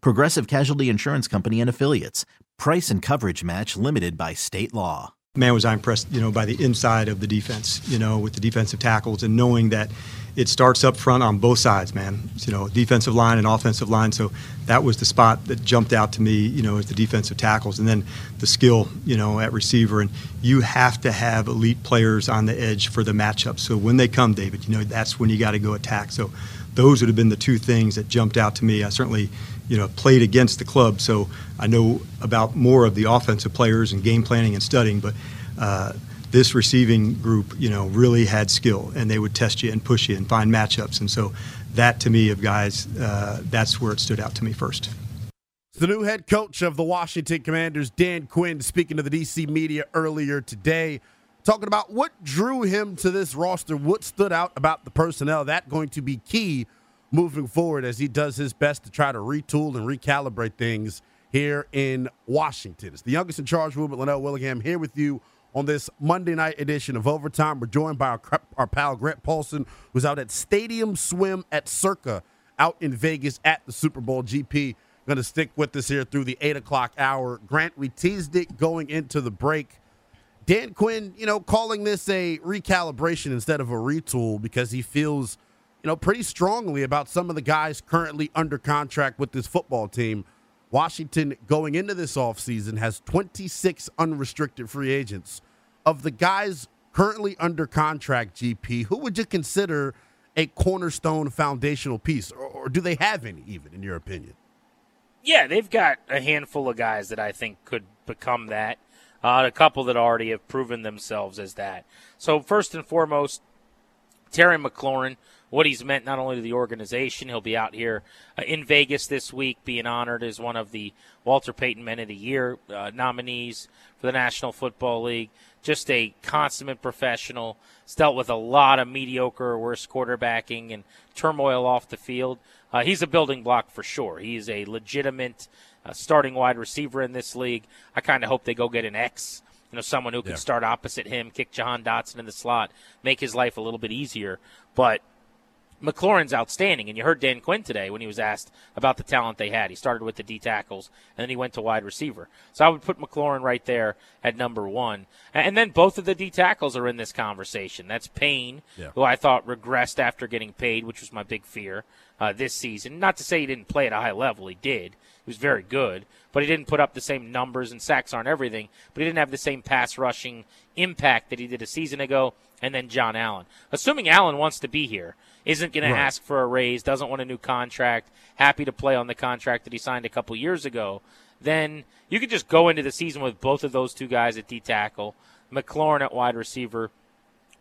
Progressive Casualty Insurance Company and Affiliates. Price and coverage match limited by state law. Man, was I impressed, you know, by the inside of the defense, you know, with the defensive tackles and knowing that it starts up front on both sides, man. You know, defensive line and offensive line. So that was the spot that jumped out to me, you know, as the defensive tackles, and then the skill, you know, at receiver. And you have to have elite players on the edge for the matchup. So when they come, David, you know, that's when you got to go attack. So those would have been the two things that jumped out to me. I certainly, you know, played against the club, so I know about more of the offensive players and game planning and studying, but. Uh, this receiving group, you know, really had skill, and they would test you and push you and find matchups. And so, that to me, of guys, uh, that's where it stood out to me first. The new head coach of the Washington Commanders, Dan Quinn, speaking to the DC media earlier today, talking about what drew him to this roster, what stood out about the personnel. That going to be key moving forward as he does his best to try to retool and recalibrate things here in Washington. It's the youngest in charge movement, Lynnell Willingham, here with you on this Monday night edition of Overtime. We're joined by our, our pal Grant Paulsen, who's out at Stadium Swim at Circa out in Vegas at the Super Bowl GP. Going to stick with us here through the 8 o'clock hour. Grant, we teased it going into the break. Dan Quinn, you know, calling this a recalibration instead of a retool because he feels, you know, pretty strongly about some of the guys currently under contract with this football team. Washington going into this offseason has 26 unrestricted free agents of the guys currently under contract, GP, who would you consider a cornerstone foundational piece, or, or, do they have any, even in your opinion? Yeah, they've got a handful of guys that I think could become that. Uh, a couple that already have proven themselves as that. So first and foremost, Terry McLaurin what he's meant not only to the organization. He'll be out here uh, in Vegas this week, being honored as one of the Walter Payton Men of the Year uh, nominees for the National Football League. Just a consummate professional. He's dealt with a lot of mediocre or worse quarterbacking and turmoil off the field. Uh, he's a building block for sure. He's a legitimate uh, starting wide receiver in this league. I kind of hope they go get an X you know, someone who can yeah. start opposite him, kick Jahan Dotson in the slot, make his life a little bit easier. But McLaurin's outstanding, and you heard Dan Quinn today when he was asked about the talent they had. He started with the D tackles, and then he went to wide receiver. So I would put McLaurin right there at number one. And then both of the D tackles are in this conversation. That's Payne, yeah. who I thought regressed after getting paid, which was my big fear uh, this season. Not to say he didn't play at a high level, he did. He was very good, but he didn't put up the same numbers, and sacks aren't everything, but he didn't have the same pass rushing impact that he did a season ago. And then John Allen. Assuming Allen wants to be here isn't going right. to ask for a raise, doesn't want a new contract, happy to play on the contract that he signed a couple years ago, then you could just go into the season with both of those two guys at D tackle, McLaurin at wide receiver.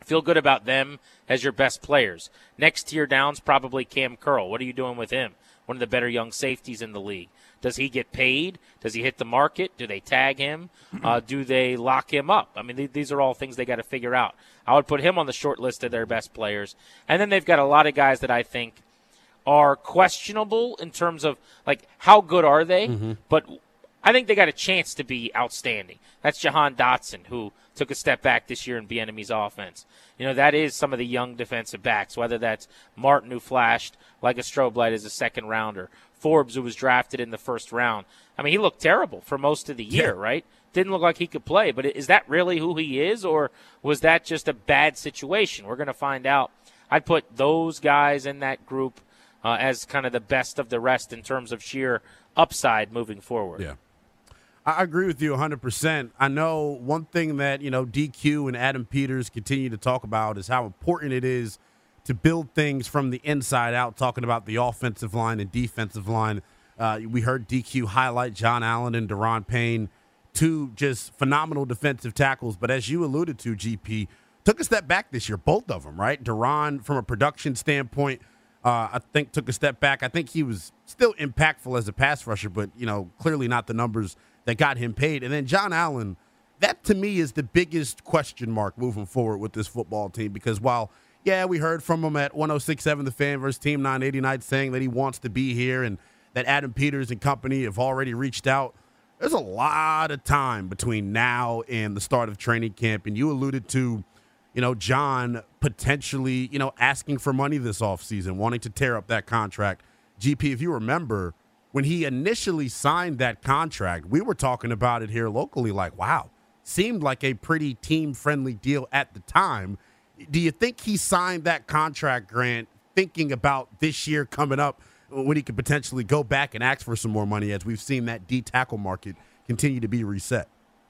Feel good about them as your best players. Next tier down's probably Cam Curl. What are you doing with him? One of the better young safeties in the league. Does he get paid? Does he hit the market? Do they tag him? Uh, do they lock him up? I mean, th- these are all things they got to figure out. I would put him on the short list of their best players. And then they've got a lot of guys that I think are questionable in terms of like how good are they, mm-hmm. but I think they got a chance to be outstanding. That's Jahan Dotson, who took a step back this year in Bieniemy's offense. You know, that is some of the young defensive backs, whether that's Martin, who flashed like a strobe light as a second rounder, Forbes, who was drafted in the first round. I mean, he looked terrible for most of the year, yeah. right? Didn't look like he could play. But is that really who he is, or was that just a bad situation? We're going to find out. I'd put those guys in that group uh, as kind of the best of the rest in terms of sheer upside moving forward. Yeah. I agree with you 100%. I know one thing that, you know, DQ and Adam Peters continue to talk about is how important it is to build things from the inside out, talking about the offensive line and defensive line. Uh, we heard DQ highlight John Allen and Daron Payne, two just phenomenal defensive tackles. But as you alluded to, GP, took a step back this year, both of them, right? Daron, from a production standpoint, uh, I think took a step back. I think he was still impactful as a pass rusher, but, you know, clearly not the numbers that got him paid. And then John Allen, that to me is the biggest question mark moving forward with this football team because while – yeah, we heard from him at 1067 The Fan versus Team 989 saying that he wants to be here and that Adam Peters and company have already reached out. There's a lot of time between now and the start of training camp. And you alluded to, you know, John potentially, you know, asking for money this offseason, wanting to tear up that contract. GP, if you remember, when he initially signed that contract, we were talking about it here locally like, wow, seemed like a pretty team friendly deal at the time do you think he signed that contract, Grant, thinking about this year coming up when he could potentially go back and ask for some more money as we've seen that D tackle market continue to be reset?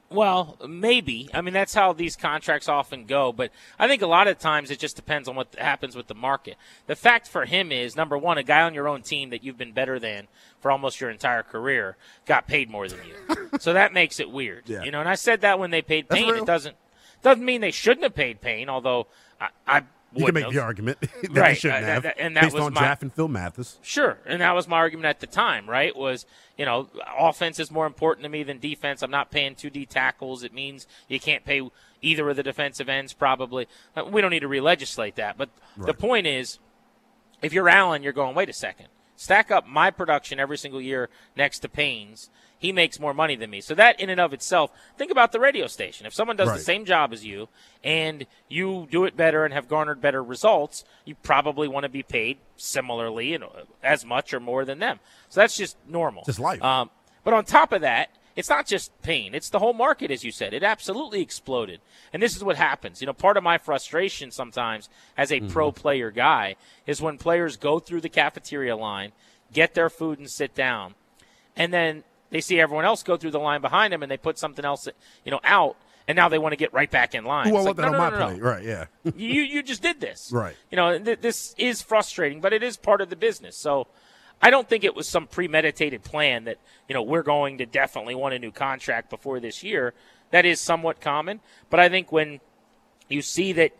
Well, maybe. I mean, that's how these contracts often go. But I think a lot of times it just depends on what happens with the market. The fact for him is number one, a guy on your own team that you've been better than for almost your entire career got paid more than you. so that makes it weird. Yeah. You know, and I said that when they paid Payne. It doesn't doesn't mean they shouldn't have paid Payne, although I, I you can make the argument that right. they shouldn't uh, have, that, and that based was on my, Jaff and Phil Mathis. Sure, and that was my argument at the time. Right, was you know offense is more important to me than defense. I'm not paying two D tackles. It means you can't pay either of the defensive ends. Probably uh, we don't need to re-legislate that. But right. the point is, if you're Allen, you're going. Wait a second. Stack up my production every single year next to Payne's he makes more money than me. So that in and of itself, think about the radio station. If someone does right. the same job as you and you do it better and have garnered better results, you probably want to be paid similarly and as much or more than them. So that's just normal. Just life. Um, but on top of that, it's not just Payne. It's the whole market, as you said. It absolutely exploded. And this is what happens. You know, part of my frustration sometimes as a mm-hmm. pro player guy is when players go through the cafeteria line, get their food and sit down, and then they see everyone else go through the line behind them and they put something else, you know, out, and now they want to get right back in line. Well, like, no, no, no, no, Right, yeah. you you just did this. Right. You know, th- this is frustrating, but it is part of the business. So I don't think it was some premeditated plan that, you know, we're going to definitely want a new contract before this year. That is somewhat common, but I think when you see that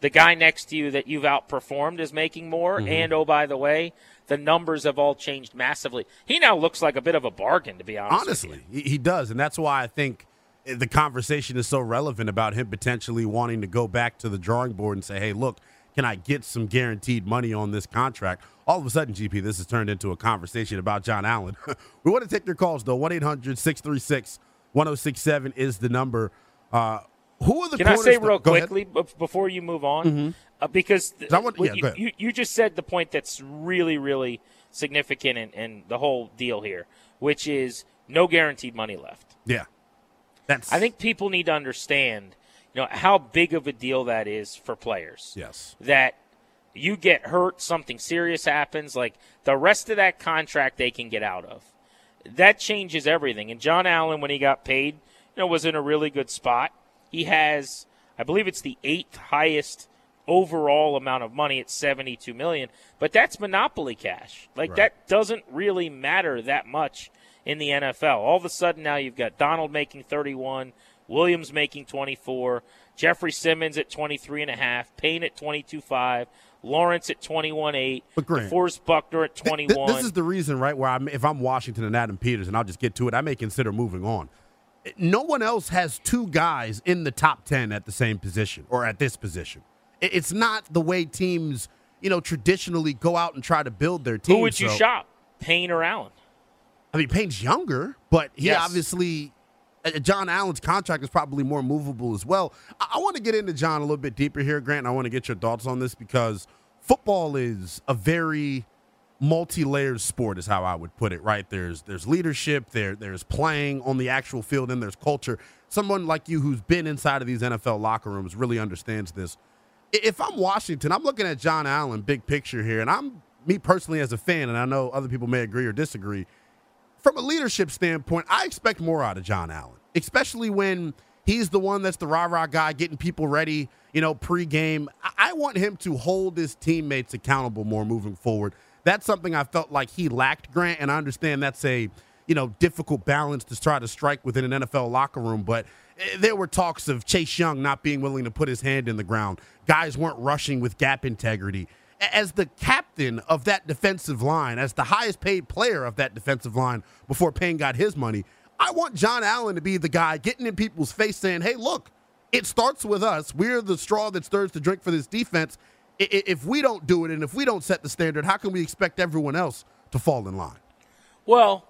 the guy next to you that you've outperformed is making more, mm-hmm. and oh by the way, the numbers have all changed massively. He now looks like a bit of a bargain, to be honest. Honestly, he does, and that's why I think the conversation is so relevant about him potentially wanting to go back to the drawing board and say, "Hey, look, can I get some guaranteed money on this contract?" All of a sudden, GP, this has turned into a conversation about John Allen. we want to take your calls though. One 636 1067 is the number. Uh, who are the? Can I say real quickly before you move on? Mm-hmm. Uh, because want, yeah, you, you, you, just said the point that's really, really significant in, in, the whole deal here, which is no guaranteed money left. Yeah, that's. I think people need to understand, you know, how big of a deal that is for players. Yes, that you get hurt, something serious happens, like the rest of that contract they can get out of. That changes everything. And John Allen, when he got paid, you know, was in a really good spot. He has, I believe, it's the eighth highest overall amount of money at 72 million, but that's monopoly cash. Like right. that doesn't really matter that much in the NFL. All of a sudden now you've got Donald making 31, Williams making 24, Jeffrey Simmons at 23 and a half, Payne at 22.5, Lawrence at 21.8, but Grant, DeForest Buckner at 21. Th- this is the reason, right, where I'm, if I'm Washington and Adam Peters, and I'll just get to it, I may consider moving on. No one else has two guys in the top 10 at the same position or at this position. It's not the way teams, you know, traditionally go out and try to build their team. Who would you so. shop, Payne or Allen? I mean, Payne's younger, but he yes. obviously uh, John Allen's contract is probably more movable as well. I, I want to get into John a little bit deeper here, Grant. I want to get your thoughts on this because football is a very multi-layered sport is how I would put it, right? There's there's leadership, there there's playing on the actual field, and there's culture. Someone like you who's been inside of these NFL locker rooms really understands this if I'm Washington, I'm looking at John Allen, big picture here, and I'm me personally as a fan, and I know other people may agree or disagree. from a leadership standpoint, I expect more out of John Allen, especially when he's the one that's the rah rah guy getting people ready, you know, pregame. I want him to hold his teammates accountable more moving forward. That's something I felt like he lacked, Grant, and I understand that's a you know difficult balance to try to strike within an NFL locker room, but eh, there were talks of Chase Young not being willing to put his hand in the ground. Guys weren't rushing with gap integrity as the captain of that defensive line, as the highest paid player of that defensive line before Payne got his money, I want John Allen to be the guy getting in people's face saying, hey, look, it starts with us. We're the straw that stirs the drink for this defense. If we don't do it and if we don't set the standard, how can we expect everyone else to fall in line? Well,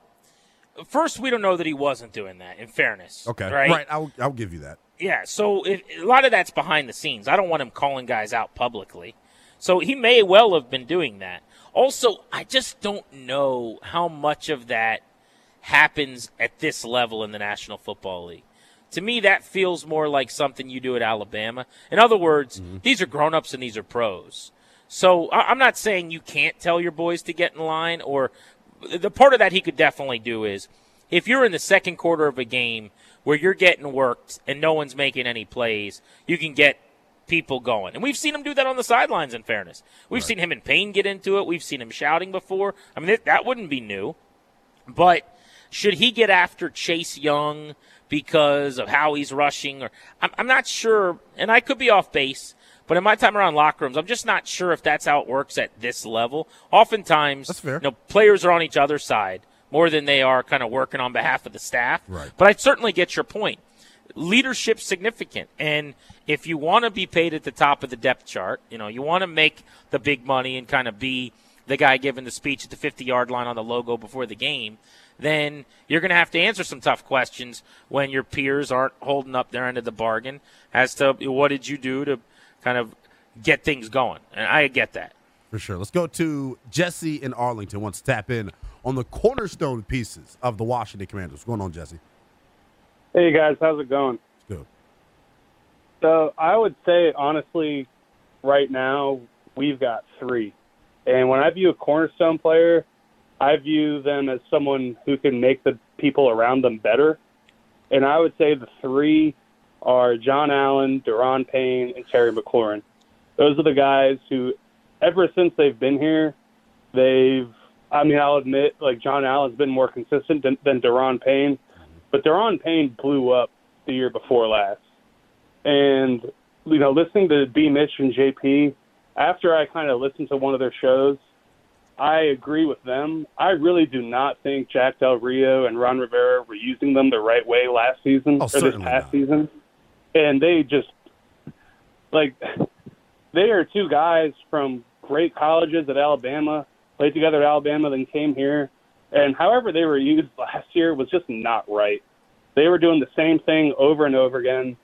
first, we don't know that he wasn't doing that, in fairness. Okay. Right? Right. I'll, I'll give you that. Yeah. So if, a lot of that's behind the scenes. I don't want him calling guys out publicly. So he may well have been doing that. Also, I just don't know how much of that happens at this level in the National Football League. To me, that feels more like something you do at Alabama. In other words, mm-hmm. these are grown ups and these are pros. So I'm not saying you can't tell your boys to get in line, or the part of that he could definitely do is if you're in the second quarter of a game where you're getting worked and no one's making any plays, you can get people going. And we've seen him do that on the sidelines, in fairness. We've right. seen him and Payne get into it. We've seen him shouting before. I mean, that wouldn't be new. But should he get after Chase Young because of how he's rushing? Or I'm, I'm not sure, and I could be off base. But in my time around locker rooms, I'm just not sure if that's how it works at this level. Oftentimes, that's fair. You know, players are on each other's side more than they are kind of working on behalf of the staff. Right. But I certainly get your point leadership significant. And if you want to be paid at the top of the depth chart, you know, you want to make the big money and kind of be the guy giving the speech at the 50 yard line on the logo before the game, then you're going to have to answer some tough questions when your peers aren't holding up their end of the bargain as to what did you do to kind of get things going. And I get that. For sure. Let's go to Jesse in Arlington wants to tap in on the cornerstone pieces of the Washington Commanders. What's going on, Jesse? Hey guys, how's it going? Good. So I would say honestly, right now we've got three, and when I view a cornerstone player, I view them as someone who can make the people around them better. And I would say the three are John Allen, Daron Payne, and Terry McLaurin. Those are the guys who, ever since they've been here, they've. I mean, I'll admit, like John Allen's been more consistent than, than Daron Payne, but Daron Payne blew up the year before last. And, you know, listening to B. Mitch and JP, after I kind of listened to one of their shows, I agree with them. I really do not think Jack Del Rio and Ron Rivera were using them the right way last season oh, or this past not. season. And they just, like, they are two guys from great colleges at Alabama, played together at Alabama, then came here and however they were used last year was just not right. They were doing the same thing over and over again,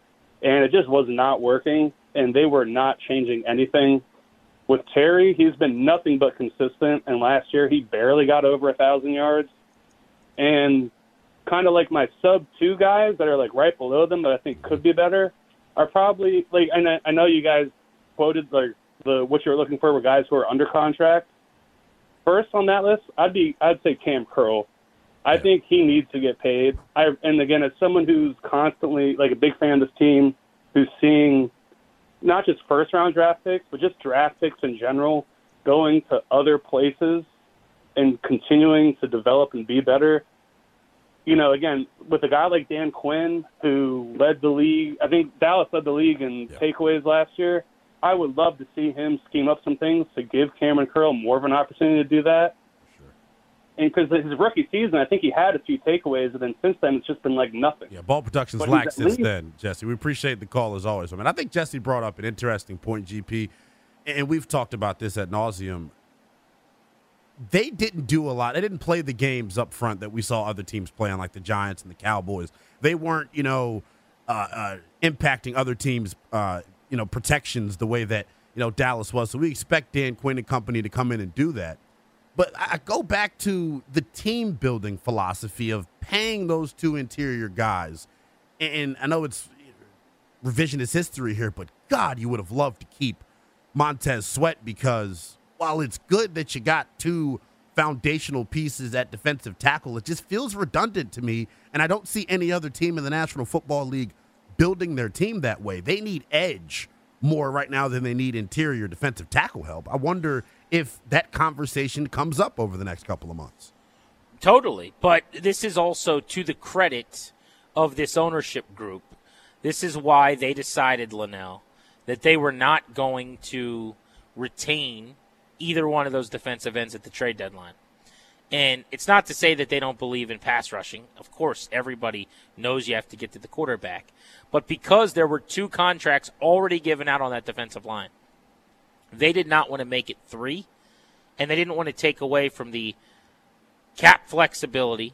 and it just was not working, and they were not changing anything. With Terry, he's been nothing but consistent, and last year he barely got over a thousand yards. And kind of like my sub two guys that are like right below them that I think could be better are probably like and I, I know you guys quoted like the what you're looking for were guys who are under contract first on that list, I'd be I'd say Cam Curl. I yeah. think he needs to get paid. I and again, as someone who's constantly like a big fan of this team, who's seeing not just first round draft picks, but just draft picks in general going to other places and continuing to develop and be better. You know, again, with a guy like Dan Quinn who led the league, I think Dallas led the league in yeah. takeaways last year. I would love to see him scheme up some things to give Cameron Curl more of an opportunity to do that. And because his rookie season, I think he had a few takeaways, and then since then it's just been like nothing. Yeah, ball production's but lacked since least, then, Jesse. We appreciate the call as always. I mean, I think Jesse brought up an interesting point, GP, and we've talked about this at nauseum. They didn't do a lot. They didn't play the games up front that we saw other teams playing, like the Giants and the Cowboys. They weren't, you know, uh, uh, impacting other teams' uh, you know protections the way that you know Dallas was. So we expect Dan Quinn and company to come in and do that. But I go back to the team building philosophy of paying those two interior guys. And I know it's revisionist history here, but God, you would have loved to keep Montez Sweat because while it's good that you got two foundational pieces at defensive tackle. It just feels redundant to me, and I don't see any other team in the National Football League building their team that way. They need edge more right now than they need interior defensive tackle help. I wonder if that conversation comes up over the next couple of months. Totally. But this is also to the credit of this ownership group. This is why they decided, Lynnell, that they were not going to retain either one of those defensive ends at the trade deadline. And it's not to say that they don't believe in pass rushing. Of course, everybody knows you have to get to the quarterback. But because there were two contracts already given out on that defensive line, they did not want to make it three, and they didn't want to take away from the cap flexibility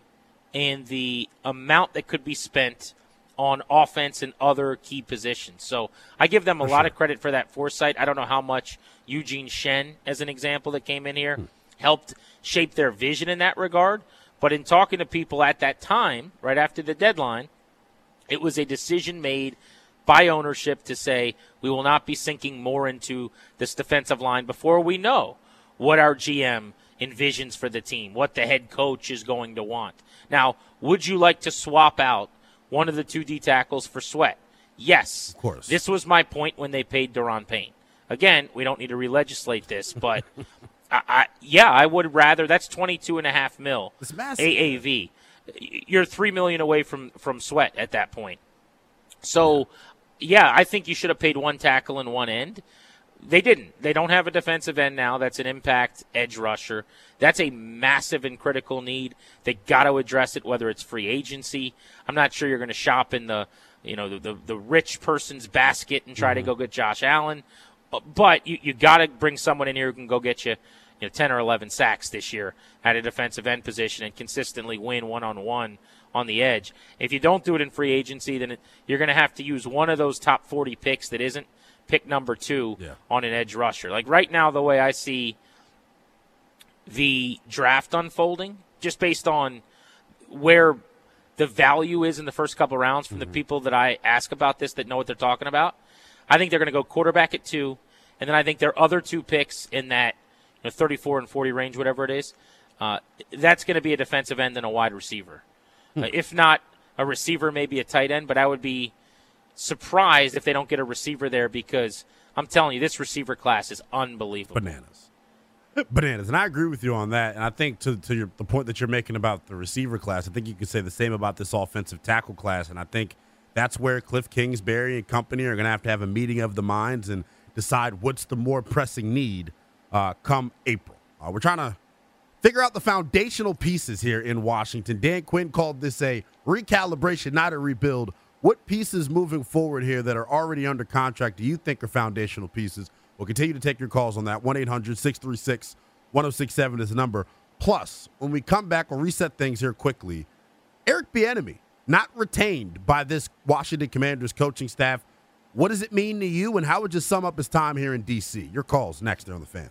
and the amount that could be spent on offense and other key positions. So I give them a for lot sure. of credit for that foresight. I don't know how much Eugene Shen, as an example, that came in here, hmm. helped shape their vision in that regard. But in talking to people at that time, right after the deadline, it was a decision made by ownership to say we will not be sinking more into this defensive line before we know what our GM envisions for the team, what the head coach is going to want. Now, would you like to swap out one of the two D tackles for Sweat? Yes. Of course. This was my point when they paid Daron Payne. Again, we don't need to re-legislate this, but I, I, yeah, I would rather. That's twenty-two and a half mil it's massive. AAV. You're three million away from from Sweat at that point. So, yeah, I think you should have paid one tackle and one end. They didn't. They don't have a defensive end now. That's an impact edge rusher. That's a massive and critical need. They got to address it, whether it's free agency. I'm not sure you're going to shop in the, you know, the, the, the rich person's basket and try mm-hmm. to go get Josh Allen. But you, you got to bring someone in here who can go get you, you know, 10 or 11 sacks this year at a defensive end position and consistently win one on one on the edge. If you don't do it in free agency, then you're going to have to use one of those top 40 picks that isn't – pick number two yeah. on an edge rusher. Like right now, the way I see the draft unfolding, just based on where the value is in the first couple rounds from mm-hmm. the people that I ask about this that know what they're talking about, I think they're going to go quarterback at two, and then I think their other two picks in that you know, 34 and 40 range, whatever it is, uh, that's going to be a defensive end and a wide receiver. Hmm. Uh, if not a receiver, maybe a tight end, but I would be surprised if they don't get a receiver there because I'm telling you, this receiver class is unbelievable. Bananas. Bananas. And I agree with you on that. And I think to, to your, the point that you're making about the receiver class, I think you could say the same about this offensive tackle class. And I think that's where Cliff Kingsbury and company are going to have to have a meeting of the minds and decide what's the more pressing need uh, come April. Uh, we're trying to figure out the foundational pieces here in Washington. Dan Quinn called this a recalibration, not a rebuild what pieces moving forward here that are already under contract do you think are foundational pieces? We'll continue to take your calls on that. 1 800 636 1067 is the number. Plus, when we come back, we'll reset things here quickly. Eric Bieniemy, not retained by this Washington Commanders coaching staff. What does it mean to you, and how would you sum up his time here in D.C.? Your calls next there on the fan.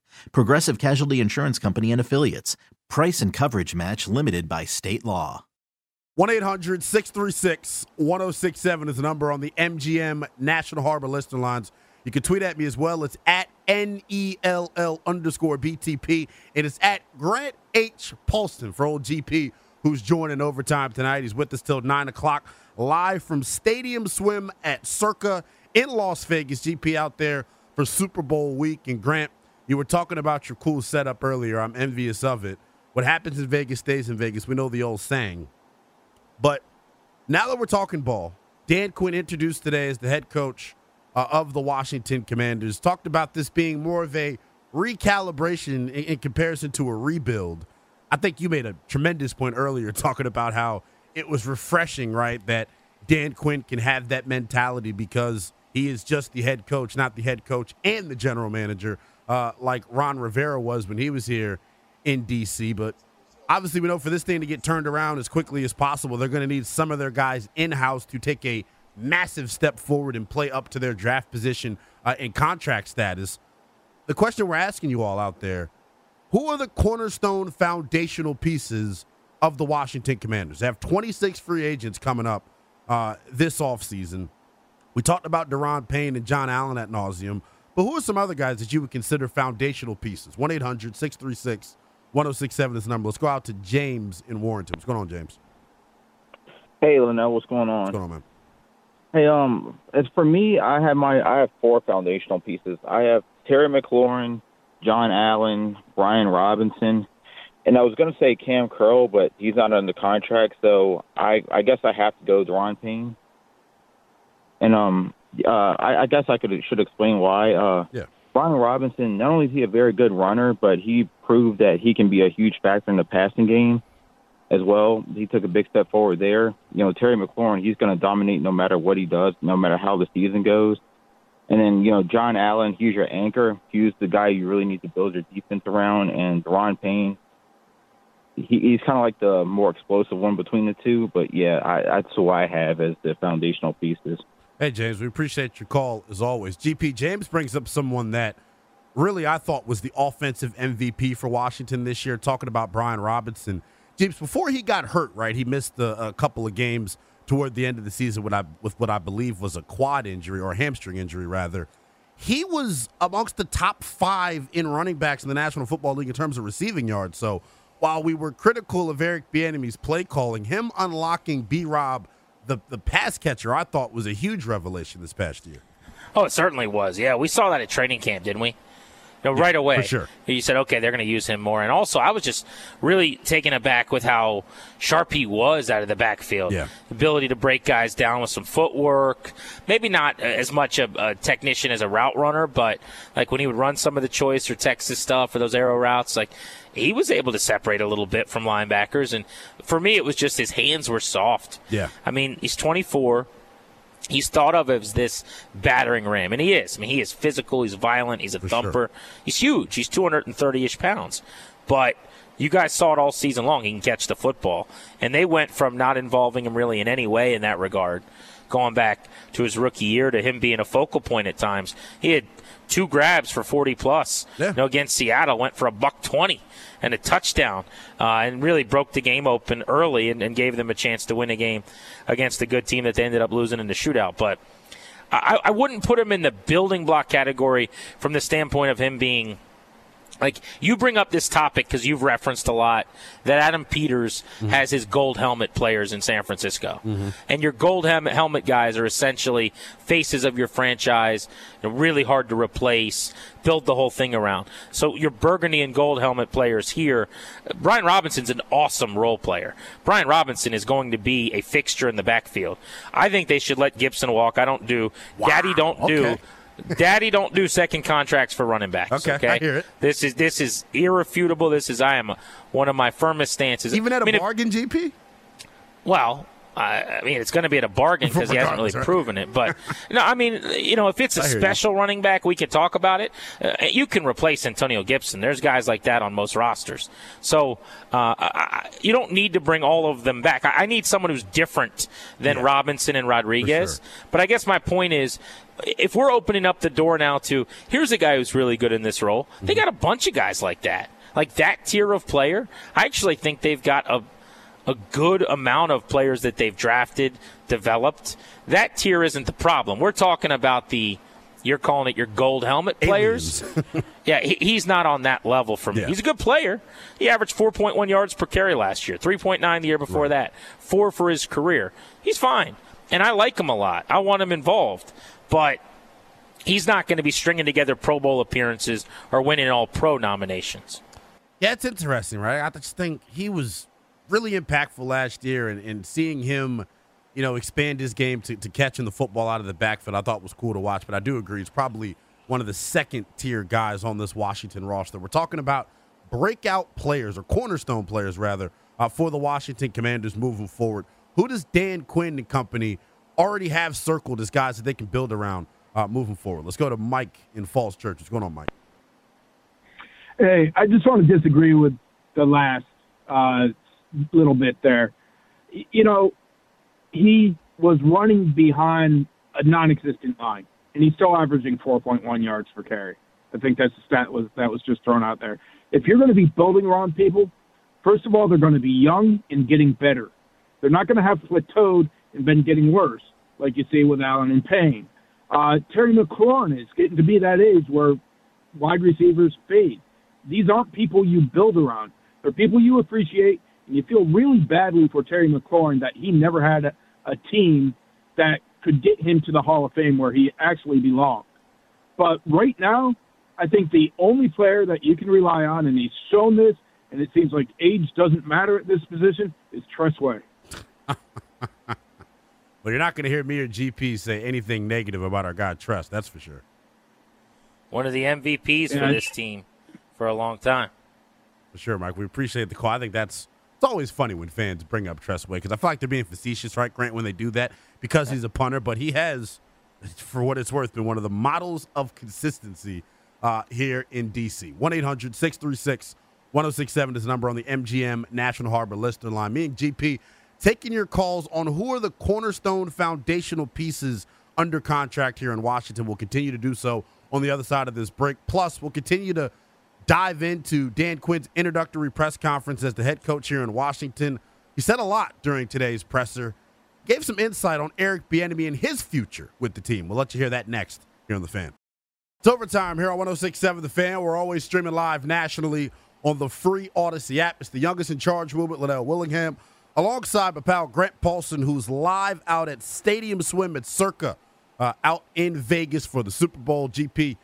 Progressive Casualty Insurance Company and Affiliates. Price and coverage match limited by state law. 1 800 636 1067 is the number on the MGM National Harbor listener lines. You can tweet at me as well. It's at N E L L underscore BTP. And it's at Grant H. Paulsen for old GP, who's joining overtime tonight. He's with us till 9 o'clock live from Stadium Swim at Circa in Las Vegas. GP out there for Super Bowl week. And Grant, you were talking about your cool setup earlier. I'm envious of it. What happens in Vegas stays in Vegas. We know the old saying. But now that we're talking ball, Dan Quinn introduced today as the head coach uh, of the Washington Commanders, talked about this being more of a recalibration in, in comparison to a rebuild. I think you made a tremendous point earlier talking about how it was refreshing, right, that Dan Quinn can have that mentality because he is just the head coach, not the head coach and the general manager, uh, like Ron Rivera was when he was here in D.C. But obviously, we know for this thing to get turned around as quickly as possible, they're going to need some of their guys in house to take a massive step forward and play up to their draft position uh, and contract status. The question we're asking you all out there who are the cornerstone foundational pieces of the Washington Commanders. They have 26 free agents coming up uh, this offseason. We talked about Daron Payne and John Allen at nauseum, but who are some other guys that you would consider foundational pieces? 1 800 636 1067 is the number. Let's go out to James in Warrenton. What's going on, James? Hey, Lynnell, what's going on? What's going on, man? Hey, um, as for me, I have my I have four foundational pieces. I have Terry McLaurin, John Allen, Brian Robinson, and I was going to say Cam Curl, but he's not under contract, so I I guess I have to go Daron Payne. And um, uh, I, I guess I could should explain why. Uh, yeah. Brian Robinson, not only is he a very good runner, but he proved that he can be a huge factor in the passing game as well. He took a big step forward there. You know, Terry McLaurin, he's going to dominate no matter what he does, no matter how the season goes. And then, you know, John Allen, he's your anchor. He's the guy you really need to build your defense around. And Daron Payne, he, he's kind of like the more explosive one between the two. But yeah, I, that's who I have as the foundational pieces. Hey, James, we appreciate your call as always. GP James brings up someone that really I thought was the offensive MVP for Washington this year, talking about Brian Robinson. James, before he got hurt, right, he missed a, a couple of games toward the end of the season with, I, with what I believe was a quad injury or hamstring injury, rather. He was amongst the top five in running backs in the National Football League in terms of receiving yards. So while we were critical of Eric Bieniemy's play calling, him unlocking B. Rob – the the pass catcher I thought was a huge revelation this past year. Oh, it certainly was. Yeah, we saw that at training camp, didn't we? You know, right away. For sure. You said, okay, they're going to use him more. And also, I was just really taken aback with how sharp he was out of the backfield. Yeah. Ability to break guys down with some footwork. Maybe not uh, as much a, a, technician as a route runner, but like when he would run some of the choice or Texas stuff or those arrow routes, like he was able to separate a little bit from linebackers. And for me, it was just his hands were soft. Yeah. I mean, he's 24. He's thought of as this battering ram, and he is. I mean, he is physical. He's violent. He's a For thumper. sure. He's huge. He's 230 ish pounds. But you guys saw it all season long. He can catch the football. And they went from not involving him really in any way in that regard, going back to his rookie year to him being a focal point at times. He had two grabs for 40 plus. Yeah. You know, against Seattle, went for a buck 20 and a touchdown, uh, and really broke the game open early and, and gave them a chance to win a game against a good team that they ended up losing in the shootout. But I, I wouldn't put him in the building block category from the standpoint of him being like you bring up this topic because you've referenced a lot that Adam Peters mm-hmm. has his gold helmet players in San Francisco, mm-hmm. and your gold helmet guys are essentially faces of your franchise, really hard to replace, build the whole thing around. So your burgundy and gold helmet players here, Brian Robinson's an awesome role player. Brian Robinson is going to be a fixture in the backfield. I think they should let Gibson walk. I don't do, Daddy don't do. Daddy don't do second contracts for running backs. Okay, Okay, I hear it. This is this is irrefutable. This is I am a, one of my firmest stances. Even at I a mean, if- bargain, GP? well, I mean, it's going to be at a bargain because he hasn't really right? proven it. But no, I mean, you know, if it's a hear you. special running back, we could talk about it. Uh, you can replace Antonio Gibson. There's guys like that on most rosters. So uh, I, I, you don't need to bring all of them back. I, I need someone who's different than Yeah. Robinson and Rodriguez. sure. But I guess my point is, if we're opening up the door now to here's a guy who's really good in this role, they got a bunch of guys like that, like that tier of player. I actually think they've got a a good amount of players that they've drafted, developed. That tier isn't the problem. We're talking about the you're calling it your gold helmet players. yeah, he, he's not on that level for me. Yeah. He's a good player. He averaged 4.1 yards per carry last year, 3.9 the year before that, four for his career. He's fine, and I like him a lot. I want him involved, but he's not going to be stringing together Pro Bowl appearances or winning all Pro nominations. Yeah, it's interesting, right? I just think he was really impactful last year, and, and seeing him, you know, expand his game to, to catching the football out of the backfield, I thought was cool to watch. But I do agree, he's probably one of the second tier guys on this Washington roster. We're talking about breakout players or cornerstone players, rather, uh, for the Washington Commanders moving forward. Who does Dan Quinn and company already have circled as guys that they can build around uh, moving forward? Let's go to Mike in Falls Church. What's going on, Mike? Hey, I just want to disagree with the last uh, little bit there. You know, he was running behind a non-existent line, and he's still averaging 4.1 yards per carry. I think that's the stat was that was just thrown out there. If you're going to be building around people, first of all, they're going to be young and getting better. They're not going to have plateaued and been getting worse, like you see with Allen and Payne. Uh, Terry McLaurin is getting to be that age where wide receivers fade. These aren't people you build around. They're people you appreciate, and you feel really badly for Terry McLaurin that he never had a, a team that could get him to the Hall of Fame where he actually belonged. But right now, I think the only player that you can rely on, and he's shown this, and it seems like age doesn't matter at this position, is Tress Way. But you're not going to hear me or GP say anything negative about our guy Tress. That's for sure. One of the MVPs for this team for a long time. For sure, Mike. We appreciate the call. I think that's it's always funny when fans bring up Tress Way because I feel like they're being facetious, right, Grant, when they do that because he's a punter. But he has, for what it's worth, been one of the models of consistency uh, here in DC. 1 800 636 1067 is the number on the MGM National Harbor listener line. Me and GP taking your calls on who are the cornerstone foundational pieces under contract here in Washington. We'll continue to do so on the other side of this break. Plus, we'll continue to dive into Dan Quinn's introductory press conference as the head coach here in Washington. He said a lot during today's presser, gave some insight on Eric Bieniemy and his future with the team. We'll let you hear that next here on The Fan. It's overtime here on 1067 The Fan. We're always streaming live nationally on the free Audacy app. It's the youngest in charge movement, Lynnell Willingham, alongside my pal Grant Paulsen, who's live out at Stadium Swim at Circa uh, out in Vegas for the Super Bowl. GP,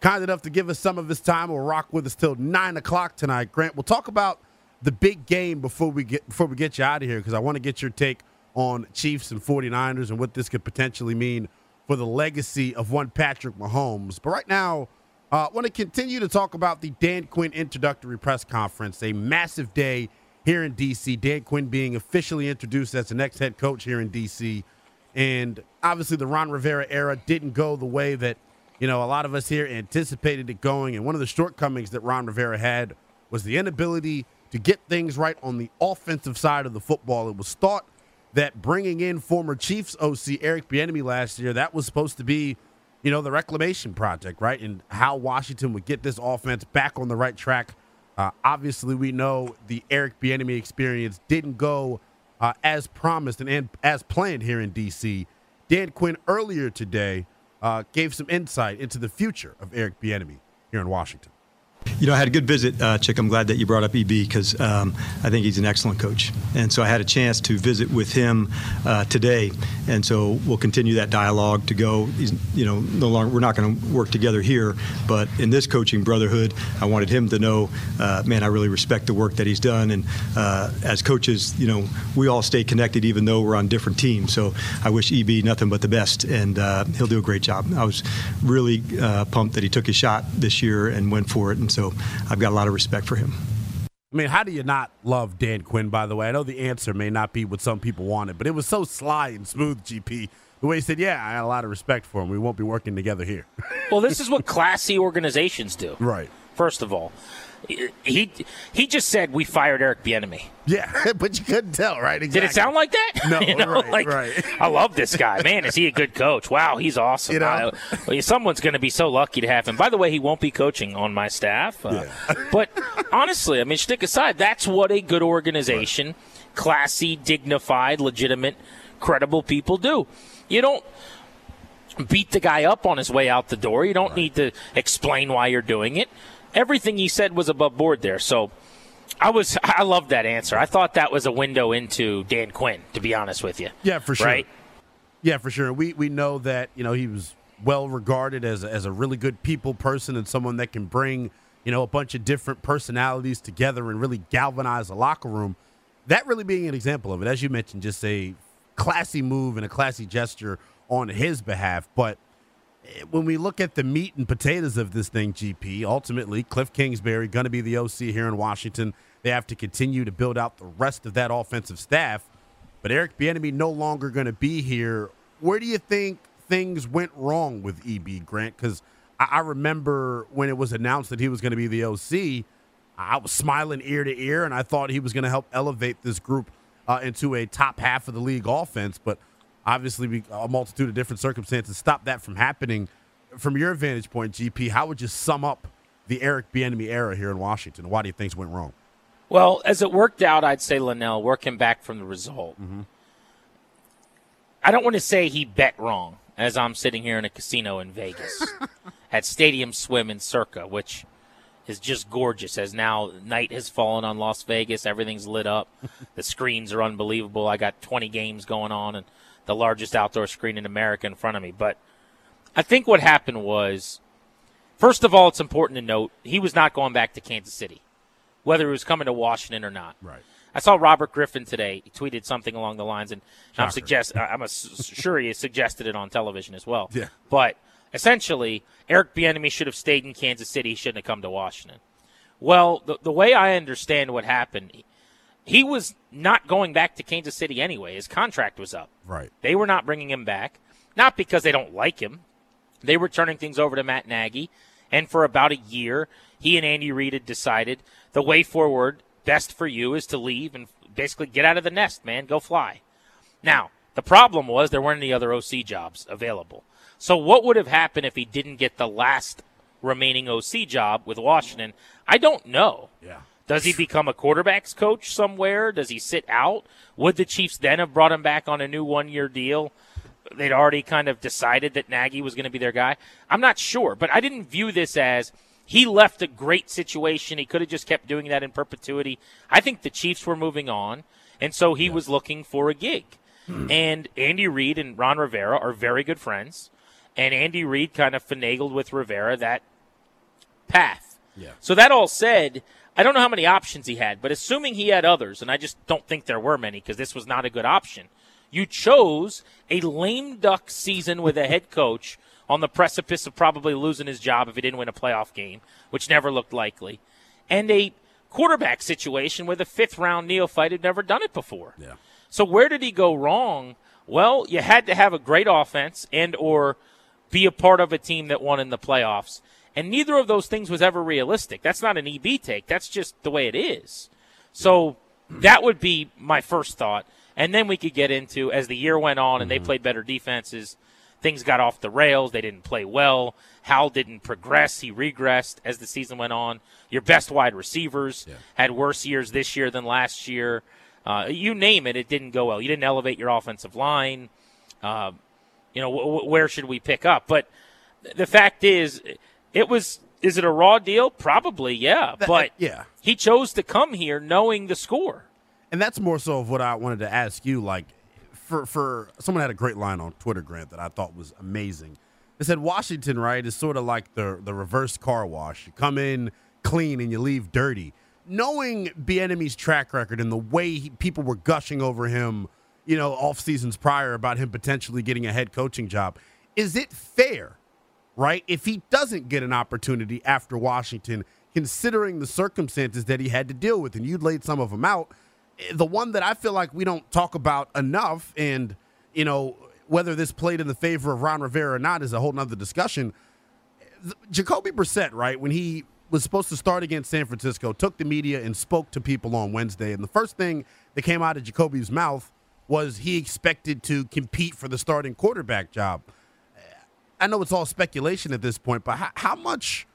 kind enough to give us some of his time. Will rock with us till nine o'clock tonight. Grant, we'll talk about the big game before we get before we get you out of here because I want to get your take on Chiefs and 49ers and what this could potentially mean for the legacy of one Patrick Mahomes. But right now, I uh, want to continue to talk about the Dan Quinn introductory press conference, a massive day here in D.C. Dan Quinn being officially introduced as the next head coach here in D.C. And obviously, the Ron Rivera era didn't go the way that you know a lot of us here anticipated it going. And one of the shortcomings that Ron Rivera had was the inability to get things right on the offensive side of the football. It was thought that bringing in former Chiefs OC Eric Bieniemy last year that was supposed to be, you know, the reclamation project, right? And how Washington would get this offense back on the right track. Uh, obviously, we know the Eric Bieniemy experience didn't go uh, as promised and, and as planned here in DC. Dan Quinn earlier today uh, gave some insight into the future of Eric Bieniemy here in Washington. You know, I had a good visit, uh, Chick. I'm glad that you brought up EB because um, I think he's an excellent coach. And so I had a chance to visit with him uh, today. And so we'll continue that dialogue to go. He's, you know, no longer, we're not going to work together here, but in this coaching brotherhood, I wanted him to know, uh, man, I really respect the work that he's done. And uh, as coaches, you know, we all stay connected even though we're on different teams. So I wish EB nothing but the best, and uh, he'll do a great job. I was really uh, pumped that he took his shot this year and went for it. And so I've got a lot of respect for him. I mean, how do you not love Dan Quinn, by the way? I know the answer may not be what some people wanted, but it was so sly and smooth, GP. The way he said, Yeah, I had a lot of respect for him. We won't be working together here. well, this is what classy organizations do. Right. First of all, he he just said we fired Eric Bieniemy. Yeah, but you couldn't tell, right? Exactly. Did it sound like that? No, you know, right, like, right. I love this guy. Man, is he a good coach? Wow, he's awesome. You know? I- someone's going to be so lucky to have him. By the way, he won't be coaching on my staff. Uh, but honestly, I mean, stick aside, that's what a good organization, classy, dignified, legitimate, credible people do. You don't beat the guy up on his way out the door. You don't need to explain why you're doing it. Everything he said was above board there. So I was I loved that answer. I thought that was a window into Dan Quinn, to be honest with you. Yeah, for sure. Right? Yeah, for sure. We we know that you know he was well regarded as a, as a really good people person and someone that can bring you know a bunch of different personalities together and really galvanize a locker room. That really being an example of it, as you mentioned, just a classy move and a classy gesture on his behalf. But when we look at the meat and potatoes of this thing, GP, ultimately Kliff Kingsbury going to be the OC here in Washington. They have to continue to build out the rest of that offensive staff. But Eric Bieniemy no longer going to be here. Where do you think things went wrong with EB Grant? Because I, remember when it was announced that he was going to be the OC, I was smiling ear to ear, and I thought he was going to help elevate this group uh, into a top half of the league offense. But obviously, a multitude of different circumstances stop that from happening. From your vantage point, GP, how would you sum up the Eric Bieniemy era here in Washington? Why do you think things went wrong? Well, as it worked out, I'd say Lynnell working back from the result. Mm-hmm. I don't want to say he bet wrong as I'm sitting here in a casino in Vegas at Stadium Swim in Circa, which is just gorgeous as now night has fallen on Las Vegas. Everything's lit up. the screens are unbelievable. I got 20 games going on and the largest outdoor screen in America in front of me. But I think what happened was, first of all, it's important to note he was not going back to Kansas City, whether he was coming to Washington or not. Right. I saw Robert Griffin today. He tweeted something along the lines, and I'm suggest I'm a, sure he suggested it on television as well. Yeah. But essentially, Eric Bieniemy should have stayed in Kansas City. He shouldn't have come to Washington. Well, the, the way I understand what happened, he was not going back to Kansas City anyway. His contract was up. Right. They were not bringing him back, not because they don't like him. They were turning things over to Matt Nagy, and for about a year, he and Andy Reid had decided the way forward, best for you, is to leave and basically get out of the nest, man. Go fly. Now, the problem was there weren't any other OC jobs available. So, what would have happened if he didn't get the last remaining OC job with Washington? I don't know. Yeah. Does he become a quarterbacks coach somewhere? Does he sit out? Would the Chiefs then have brought him back on a new one year deal? They'd already kind of decided that Nagy was going to be their guy. I'm not sure, but I didn't view this as he left a great situation. He could have just kept doing that in perpetuity. I think the Chiefs were moving on, and so he was looking for a gig. Hmm. And Andy Reid and Ron Rivera are very good friends, and Andy Reid kind of finagled with Rivera that path. Yeah. So that all said, I don't know how many options he had, but assuming he had others, and I just don't think there were many because this was not a good option. You chose a lame duck season with a head coach on the precipice of probably losing his job if he didn't win a playoff game, which never looked likely, and a quarterback situation with a fifth round neophyte who'd never done it before. Yeah. So where did he go wrong? Well, you had to have a great offense and or be a part of a team that won in the playoffs. And neither of those things was ever realistic. That's not an EB take. That's just the way it is. So that would be my first thought. And then we could get into as the year went on and they played better defenses, things got off the rails. They didn't play well. Howell didn't progress. He regressed as the season went on. Your best wide receivers had worse years this year than last year. Uh, you name it, it didn't go well. You didn't elevate your offensive line. Uh, you know, w- w- where should we pick up? But the fact is, it was. Is it a raw deal? Probably, yeah. But yeah. he chose to come here knowing the score. And that's more so of what I wanted to ask you. Like, for for someone had a great line on Twitter, Grant, that I thought was amazing. They said Washington, right, is sort of like the the reverse car wash. You come in clean and you leave dirty. Knowing Bieniemy's track record and the way he, people were gushing over him, you know, off seasons prior about him potentially getting a head coaching job, is it fair, right? If he doesn't get an opportunity after Washington, considering the circumstances that he had to deal with, and you laid some of them out. Eh, the one that I feel like we don't talk about enough, and you know whether this played in the favor of Ron Rivera or not is a whole nother discussion. Jacoby Brissett, right when he was supposed to start against San Francisco, took the media and spoke to people on Wednesday, and the first thing that came out of Jacoby's mouth was he expected to compete for the starting quarterback job. I know it's all speculation at this point, but how, how much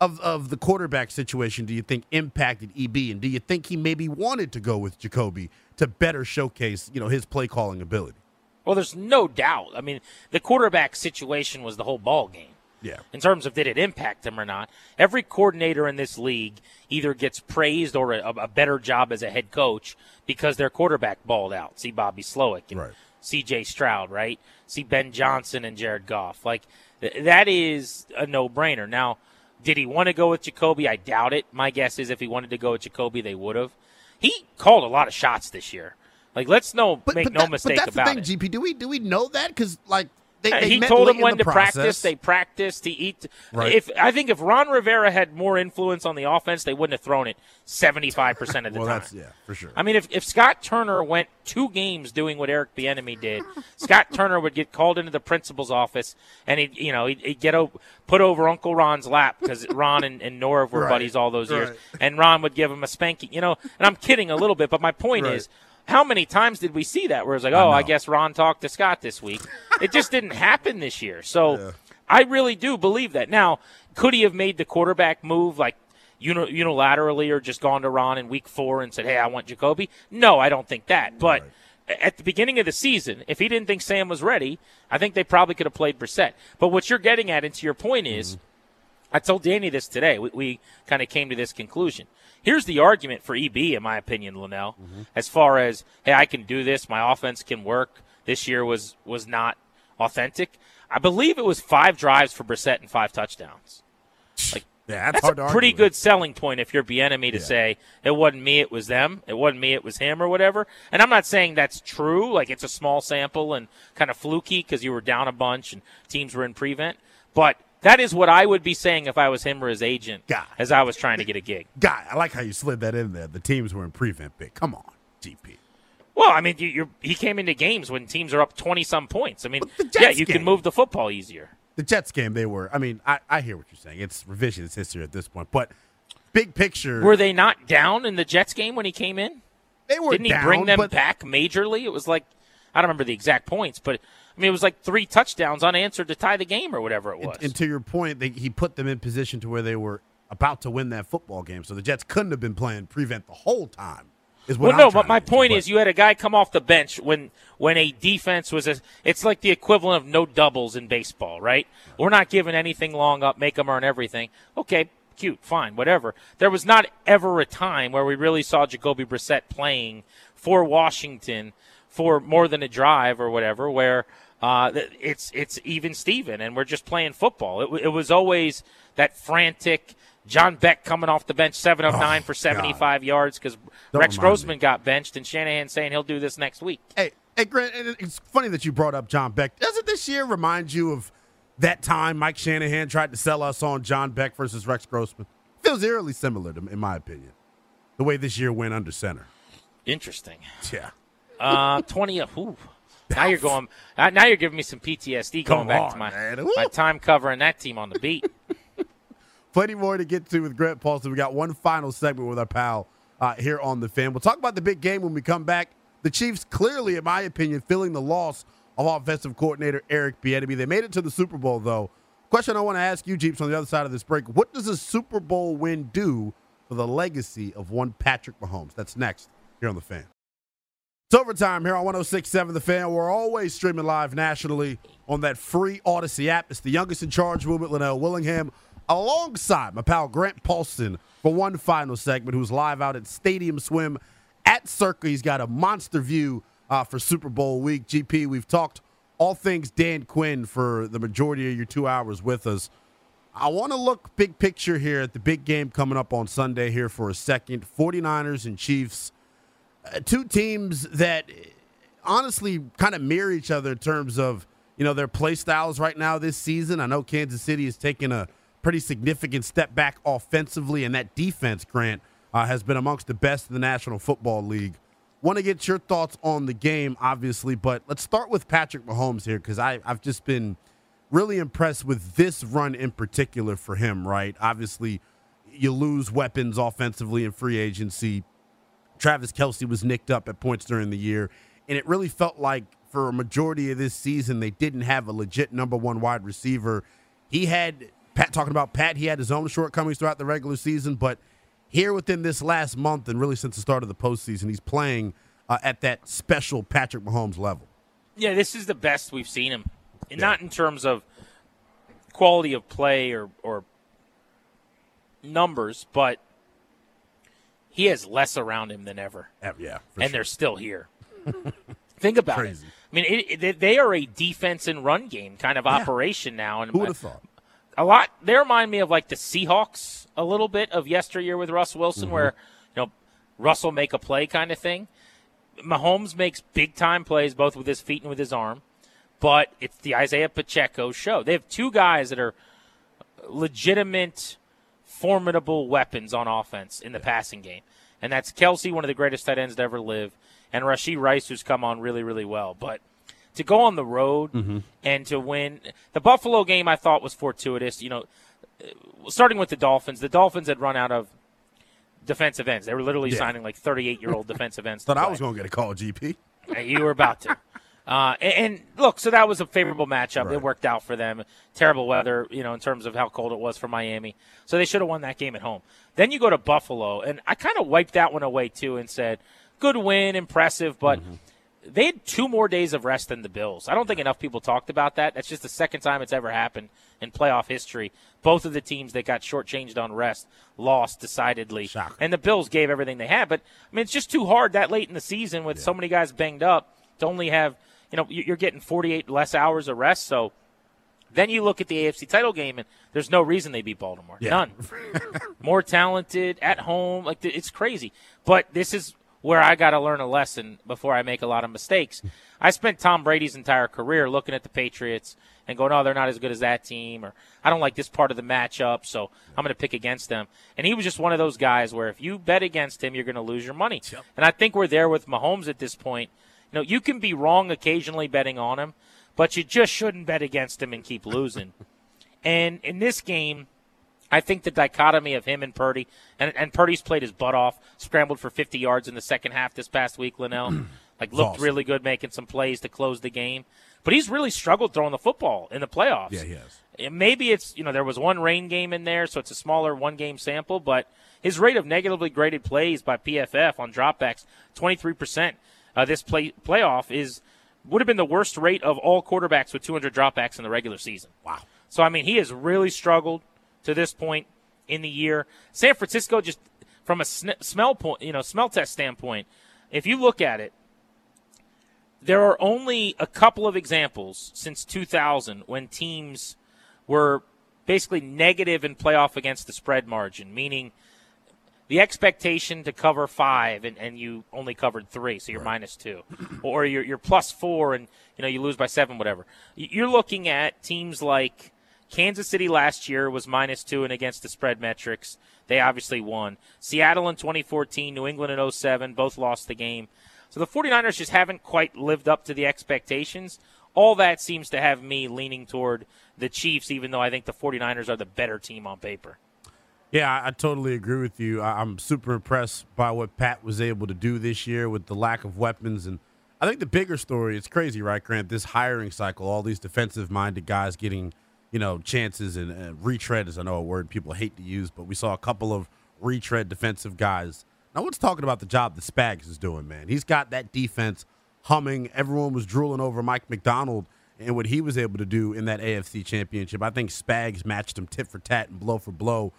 of, of the quarterback situation do you think impacted EB? And do you think he maybe wanted to go with Jacoby to better showcase, you know, his play calling ability? Well, there's no doubt. I mean, the quarterback situation was the whole ball game. Yeah. In terms of did it impact him or not, every coordinator in this league either gets praised or a, a better job as a head coach because their quarterback balled out. See Bobby Slowik and Right. C.J. Stroud, right? See Ben Johnson and Jared Goff. Like th- that is a no-brainer. Now, did he want to go with Jacoby? I doubt it. My guess is if he wanted to go with Jacoby, they would have. He called a lot of shots this year. Like let's no make no that- mistake but that's about the it. thing, GP. Do we do we know that? Because like they, they he met told late him when to process. practice. They practiced. He eat. Right. If I think if Ron Rivera had more influence on the offense, they wouldn't have thrown it seventy five percent of the well, time. that's yeah, for sure. I mean, if, if Scott Turner went two games doing what Eric Bieniemy did, Scott Turner would get called into the principal's office, and he'd you know he'd, he'd get o- put over Uncle Ron's lap because Ron and, and Norv were Right, buddies all those years, right. and Ron would give him a spanking. You know, and I'm kidding a little bit, but my point Right. is. How many times did we see that where it's like, oh, I know. guess Ron talked to Scott this week? it just didn't happen this year. So I really do believe that. Now, could he have made the quarterback move like unilaterally or just gone to Ron in week four and said, hey, I want Jacoby? No, I don't think that. But at the beginning of the season, if he didn't think Sam was ready, I think they probably could have played Brissett. But what you're getting at, and to your point, is mm-hmm. I told Danny this today. We, we kind of came to this conclusion. Here's the argument for EB, in my opinion, Lynnell, mm-hmm. as far as hey, I can do this. My offense can work. This year was was not authentic. I believe it was five drives for Brissett and five touchdowns. Like yeah, that's, that's a pretty argue with. good selling point if you're enemy to Yeah. say it wasn't me, it was them. It wasn't me, it was him, or whatever. And I'm not saying that's true. Like it's a small sample and kind of fluky because you were down a bunch and teams were in prevent. But that is what I would be saying if I was him or his agent God. as I was trying to get a gig. Guy, I like how you slid that in there. The teams were in prevent big. Come on, GP. Well, I mean, you, you're, he came into games when teams are up 20 some points. I mean, yeah, you game. can move the football easier. The Jets game, they were. I mean, I, I hear what you're saying. It's revisionist history at this point, but big picture, Were they not down in the Jets game when he came in? they were Didn't he bring them back majorly? It was like I don't remember the exact points, but I mean it was like three touchdowns unanswered to tie the game or whatever it was. And, and to your point, they, he put them in position to where they were about to win that football game. So the Jets couldn't have been playing prevent the whole time. Is what well, I'm no, but my to get to, point but- is, you had a guy come off the bench when when a defense was a. It's like the equivalent of no doubles in baseball, right? We're not giving anything long up, make them earn everything. Okay, cute, fine, whatever. There was not ever a time where we really saw Jacoby Brissett playing for Washington for more than a drive or whatever, where uh, it's it's even Steven and we're just playing football. It, it was always that frantic. John Beck coming off the bench, seven of Oh, nine for God. seventy-five yards because Rex Grossman me. got benched, and Shanahan saying he'll do this next week. Hey, hey, Grant, it's funny that you brought up John Beck. Doesn't this year remind you of that time Mike Shanahan tried to sell us on John Beck versus Rex Grossman? Feels eerily similar, to, in my opinion. The way this year went under center. Interesting. Yeah. Uh, twenty. Ooh. Now you're going. uh, Now you're giving me some PTSD going Come back on, to my man. My time covering that team on the beat. Plenty more to get to with Grant Paulsen. We got one final segment with our pal uh, here on the fan. We'll talk about the big game when we come back. The Chiefs clearly, in my opinion, feeling the loss of offensive coordinator Eric Bieniemy. They made it to the Super Bowl, though. Question I want to ask you, Jeeps, on the other side of this break: What does a Super Bowl win do for the legacy of one Patrick Mahomes? That's next here on the fan. It's overtime here on 1067 The Fan. We're always streaming live nationally on that free Audacy app. It's the youngest in charge movement, Lynnell Willingham, alongside my pal Grant Paulsen for one final segment, who's live out at Stadium Swim at Circa. He's got a monster view uh, for Super Bowl week. GP, we've talked all things Dan Quinn for the majority of your two hours with us. I want to look big picture here at the big game coming up on Sunday here for a second 49ers and Chiefs two teams that honestly kind of mirror each other in terms of you know their play styles right now this season. I know Kansas City is taking a pretty significant step back offensively, and that defense, Grant, uh, has been amongst the best in the National Football League. Want to get your thoughts on the game, obviously, but let's start with Patrick Mahomes here because I've just been really impressed with this run in particular for him, right? Obviously, you lose weapons offensively in free agency. Travis Kelce was nicked up at points during the year, and it really felt like for a majority of this season, they didn't have a legit number one wide receiver. He had Pat talking about Pat, he had his own shortcomings throughout the regular season, but here within this last month and really since the start of the postseason, he's playing uh, at that special Patrick Mahomes level. Yeah, this is the best we've seen him. Yeah. Not in terms of quality of play or, or numbers, but he has less around him than ever. Yeah, and sure. they're still here. Think about Crazy. it. I mean, it, it, they are a defense and run game kind of yeah. operation now. And who would have thought? A lot. They remind me of like the Seahawks a little bit of yesteryear with Russell Wilson, mm-hmm. where you know Russell make a play kind of thing. Mahomes makes big time plays both with his feet and with his arm, but it's the Isaiah Pacheco show. They have two guys that are legitimate, formidable weapons on offense in the passing game, and that's Kelce, one of the greatest tight ends to ever live, and Rashee Rice, who's come on really, really well. But to go on the road mm-hmm. and to win the Buffalo game, I thought was fortuitous. You know, starting with the Dolphins, the Dolphins had run out of defensive ends. They were literally yeah. signing like 38 year old defensive ends. Thought I was going to get a call, GP. You were about to. Uh, and, and, look, so that was a favorable matchup. Right. It worked out for them. Terrible weather, you know, in terms of how cold it was for Miami. So they should have won that game at home. Then you go to Buffalo, and I kind of wiped that one away too and said, good win, impressive, but mm-hmm. they had two more days of rest than the Bills. I don't think enough people talked about that. That's just the second time it's ever happened in playoff history. Both of the teams that got shortchanged on rest lost decidedly. Shocker. And the Bills gave everything they had. But, I mean, it's just too hard that late in the season with yeah. so many guys banged up to only have, you know, you're getting 48 less hours of rest. So then you look at the AFC title game, and there's no reason they beat Baltimore. Yeah. None. More talented at home. Like, it's crazy. But this is where I got to learn a lesson before I make a lot of mistakes. I spent Tom Brady's entire career looking at the Patriots and going, "Oh, they're not as good as that team," or "I don't like this part of the matchup, so I'm going to pick against them." And he was just one of those guys where if you bet against him, you're going to lose your money. Yep. And I think we're there with Mahomes at this point. You know, you can be wrong occasionally betting on him, but you just shouldn't bet against him and keep losing. and in this game, I think the dichotomy of him and Purdy, and, and Purdy's played his butt off, scrambled for 50 yards in the second half this past week, Lynnell. like, looked awesome. really good making some plays to close the game. But he's really struggled throwing the football in the playoffs. Yeah, he has. Maybe it's, you know, there was one rain game in there, so it's a smaller one game sample, but his rate of negatively graded plays by PFF on dropbacks, 23%. Uh, this play, playoff is would have been the worst rate of all quarterbacks with 200 dropbacks in the regular season. Wow. So, I mean, he has really struggled to this point in the year. San Francisco, just from a sn- smell point, you know, smell test standpoint, if you look at it, there are only a couple of examples since 2000 when teams were basically negative in playoff against the spread margin, meaning the expectation to cover five and, and you only covered three, so you're right. minus two, or you're, you're plus four and you know you lose by seven, whatever. You're looking at teams like Kansas City last year was minus two and against the spread metrics. They obviously won. Seattle in 2014, New England in 07, both lost the game. So the 49ers just haven't quite lived up to the expectations. All that seems to have me leaning toward the Chiefs, even though I think the 49ers are the better team on paper. Yeah, I totally agree with you. I'm super impressed by what Pat was able to do this year with the lack of weapons. And I think the bigger story, it's crazy, right, Grant? This hiring cycle, all these defensive minded guys getting – you know, chances and, and retread is I know a word people hate to use, but we saw a couple of retread defensive guys. Now let's talking about the job that Spags is doing, man. He's got that defense humming. Everyone was drooling over Mike Macdonald and what he was able to do in that AFC championship. I think Spags matched him tit for tat and blow for blow.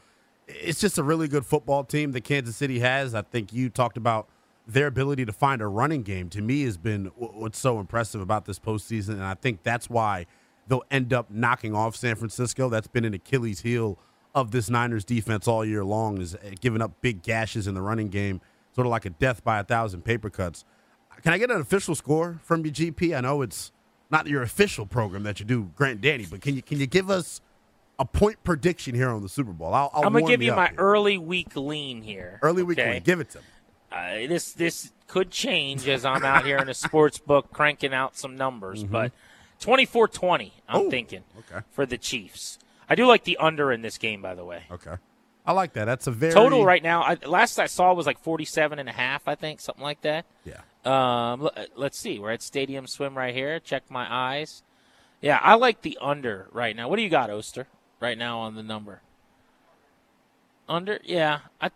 It's just a really good football team that Kansas City has. I think you talked about their ability to find a running game. To me, has been what's so impressive about this postseason, and I think that's why – they'll end up knocking off San Francisco. That's been an Achilles heel of this Niners defense all year long is uh, giving up big gashes in the running game, sort of like a death by a thousand paper cuts. Can I get an official score from you, GP? I know it's not your official program that you do, Grant Danny, but can you can you give us a point prediction here on the Super Bowl. I'll, I'll I'm gonna give you my here. early week lean here. early week okay? lean. Give it to me. Uh, this this could change as I'm out here in a sports book cranking out some numbers, but 24-20, I'm Oh, thinking okay. for the Chiefs. I do like the under in this game, by the way. Okay. I like that. That's a very Total right now, I, last I saw was like 47 and a half, I think, something like that. Yeah. Um, l- let's see. We're at Stadium Swim right here. Check my eyes. Yeah, I like the under right now. What do you got, Oster, right now on the number? Under? Yeah. I,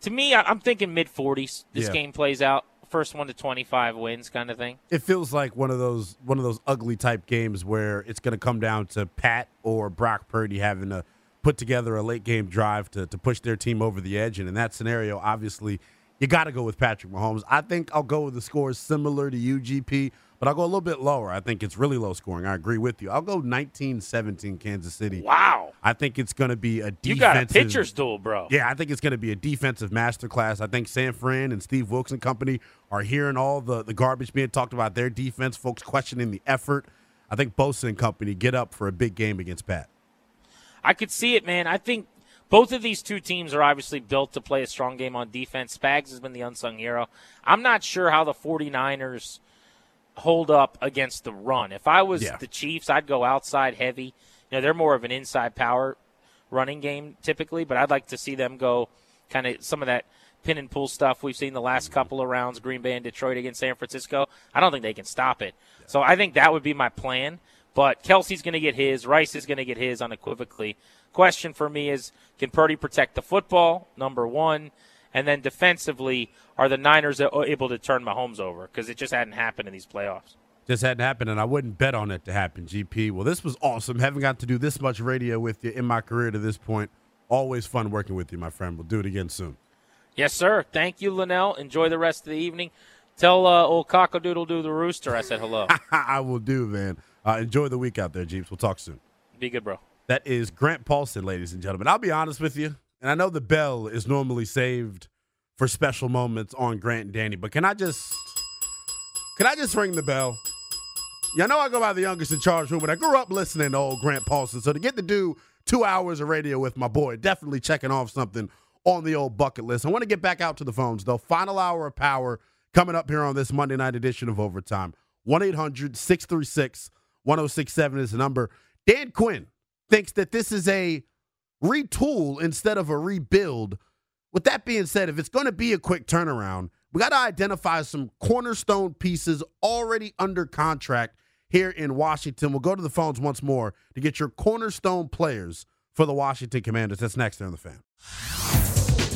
to me, I, I'm thinking mid 40s. This Yeah. game plays out. First one to 25 wins, kind of thing. It feels like one of those one of those ugly type games where it's going to come down to Pat or Brock Purdy having to put together a late game drive to, to push their team over the edge. And in that scenario, obviously, you got to go with Patrick Mahomes. I think I'll go with the scores similar to UGP, but I'll go a little bit lower. I think it's really low scoring. I agree with you. I'll go 19-17 Kansas City. Wow. I think it's going to be a defensive. You got a pitcher's duel, bro. Yeah, I think it's going to be a defensive masterclass. I think San Fran and Steve Wilks and company are hearing all the, the garbage being talked about their defense, folks questioning the effort. I think Bosa and company get up for a big game against Pat. I could see it, man. I think both of these two teams are obviously built to play a strong game on defense. Spags has been the unsung hero. I'm not sure how the 49ers hold up against the run. If I was Yeah. the Chiefs, I'd go outside heavy. You know, they're more of an inside power running game typically, but I'd like to see them go kind of some of that pin and pull stuff we've seen the last mm-hmm. couple of rounds, Green Bay and Detroit against San Francisco. I don't think they can stop it. So I think that would be my plan. But Kelce's going to get his. Rice is going to get his unequivocally. Question for me is can Purdy protect the football? Number one. And then defensively, are the Niners able to turn Mahomes over? Because it just hadn't happened in these playoffs. Just hadn't happened, and I wouldn't bet on it to happen, GP. Well, this was awesome. Haven't got to do this much radio with you in my career to this point. Always fun working with you, my friend. We'll do it again soon. Yes, sir. Thank you, Lynnell. Enjoy the rest of the evening. Tell uh, old cockadoodle doo the rooster I said hello. I will do, man. Uh, enjoy the week out there, Jeeps. We'll talk soon. Be good, bro. That is Grant Paulsen, ladies and gentlemen. I'll be honest with you, and I know the bell is normally saved for special moments on Grant and Danny, but can I just can I just ring the bell? Y'all know I go by the youngest in charge room, but I grew up listening to old Grant Paulsen. So to get to do two hours of radio with my boy, definitely checking off something on the old bucket list. I want to get back out to the phones, though. Final hour of power coming up here on this Monday night edition of Overtime. 1 800 636 1067 is the number. Dan Quinn thinks that this is a retool instead of a rebuild. With that being said, if it's going to be a quick turnaround, we got to identify some cornerstone pieces already under contract here in Washington. We'll go to the phones once more to get your cornerstone players for the Washington Commanders. That's next on the fan.